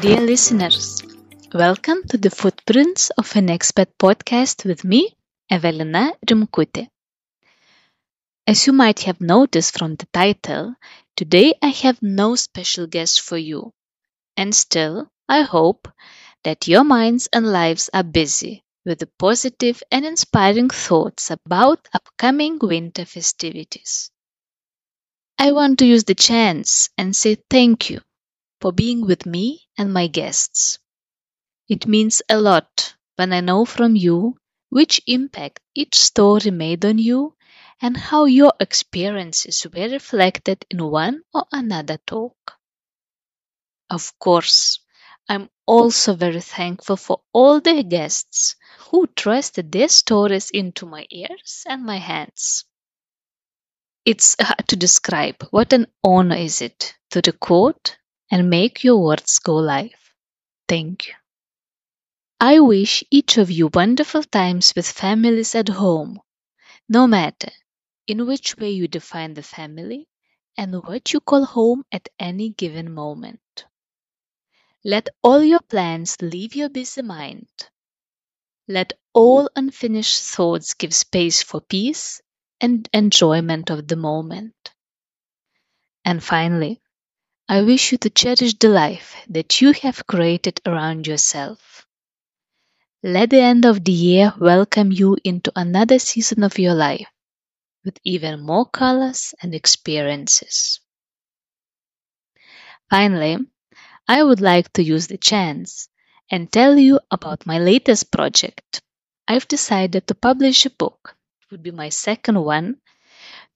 Dear listeners, welcome to the Footprints of an Expat podcast with me, Evelina Rimkute. As you might have noticed from the title, today I have no special guest for you. And still, I hope that your minds and lives are busy with the positive and inspiring thoughts about upcoming winter festivities. I want to use the chance and say thank you for being with me and my guests. It means a lot when I know from you which impact each story made on you and how your experiences were reflected in one or another talk. Of course, I'm also very thankful for all the guests who trusted their stories into my ears and my hands. It's hard to describe what an honor is it to record and make your words go live. Thank you. I wish each of you wonderful times with families at home, no matter in which way you define the family and what you call home at any given moment. Let all your plans leave your busy mind. Let all unfinished thoughts give space for peace and enjoyment of the moment. And finally, I wish you to cherish the life that you have created around yourself. Let the end of the year welcome you into another season of your life with even more colors and experiences. Finally, I would like to use the chance and tell you about my latest project. I've decided to publish a book. It would be my second one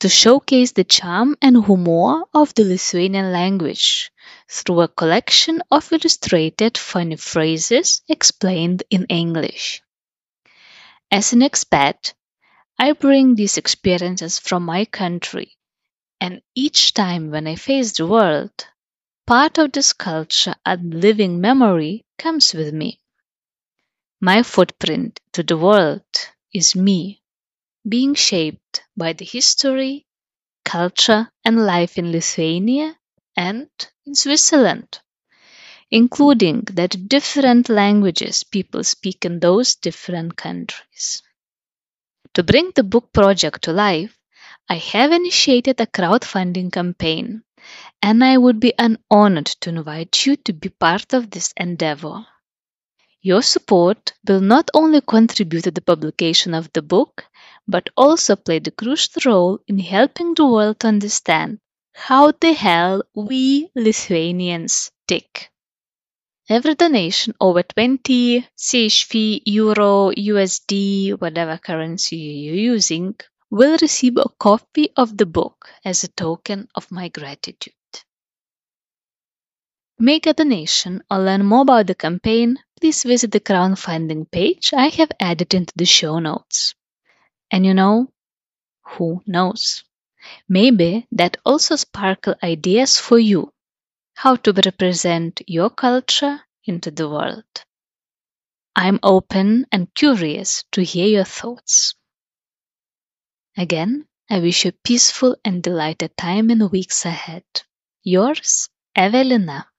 to showcase the charm and humor of the Lithuanian language through a collection of illustrated funny phrases explained in English. As an expat, I bring these experiences from my country, and each time when I face the world, part of this culture and living memory comes with me. My footprint to the world is me being shaped by the history, culture, and life in Lithuania and in Switzerland, including that different languages people speak in those different countries. To bring the book project to life, I have initiated a crowdfunding campaign, and I would be an honored to invite you to be part of this endeavor. Your support will not only contribute to the publication of the book, but also played a crucial role in helping the world to understand how the hell we Lithuanians tick. Every donation over 20 CHF, Euro, USD, whatever currency you're using, will receive a copy of the book as a token of my gratitude. Make a donation or learn more about the campaign, please visit the crowdfunding page I have added into the show notes. And you know, who knows? Maybe that also sparkle ideas for you how to represent your culture into the world. I'm open and curious to hear your thoughts. Again, I wish you peaceful and delighted time in the weeks ahead. Yours, Evelina.